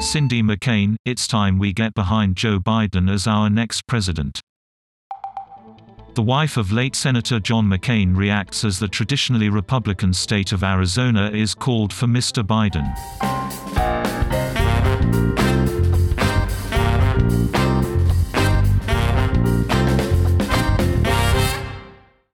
Cindy McCain, it's time we get behind Joe Biden as our next president. The wife of late Senator John McCain reacts as the traditionally Republican state of Arizona is called for Mr. Biden.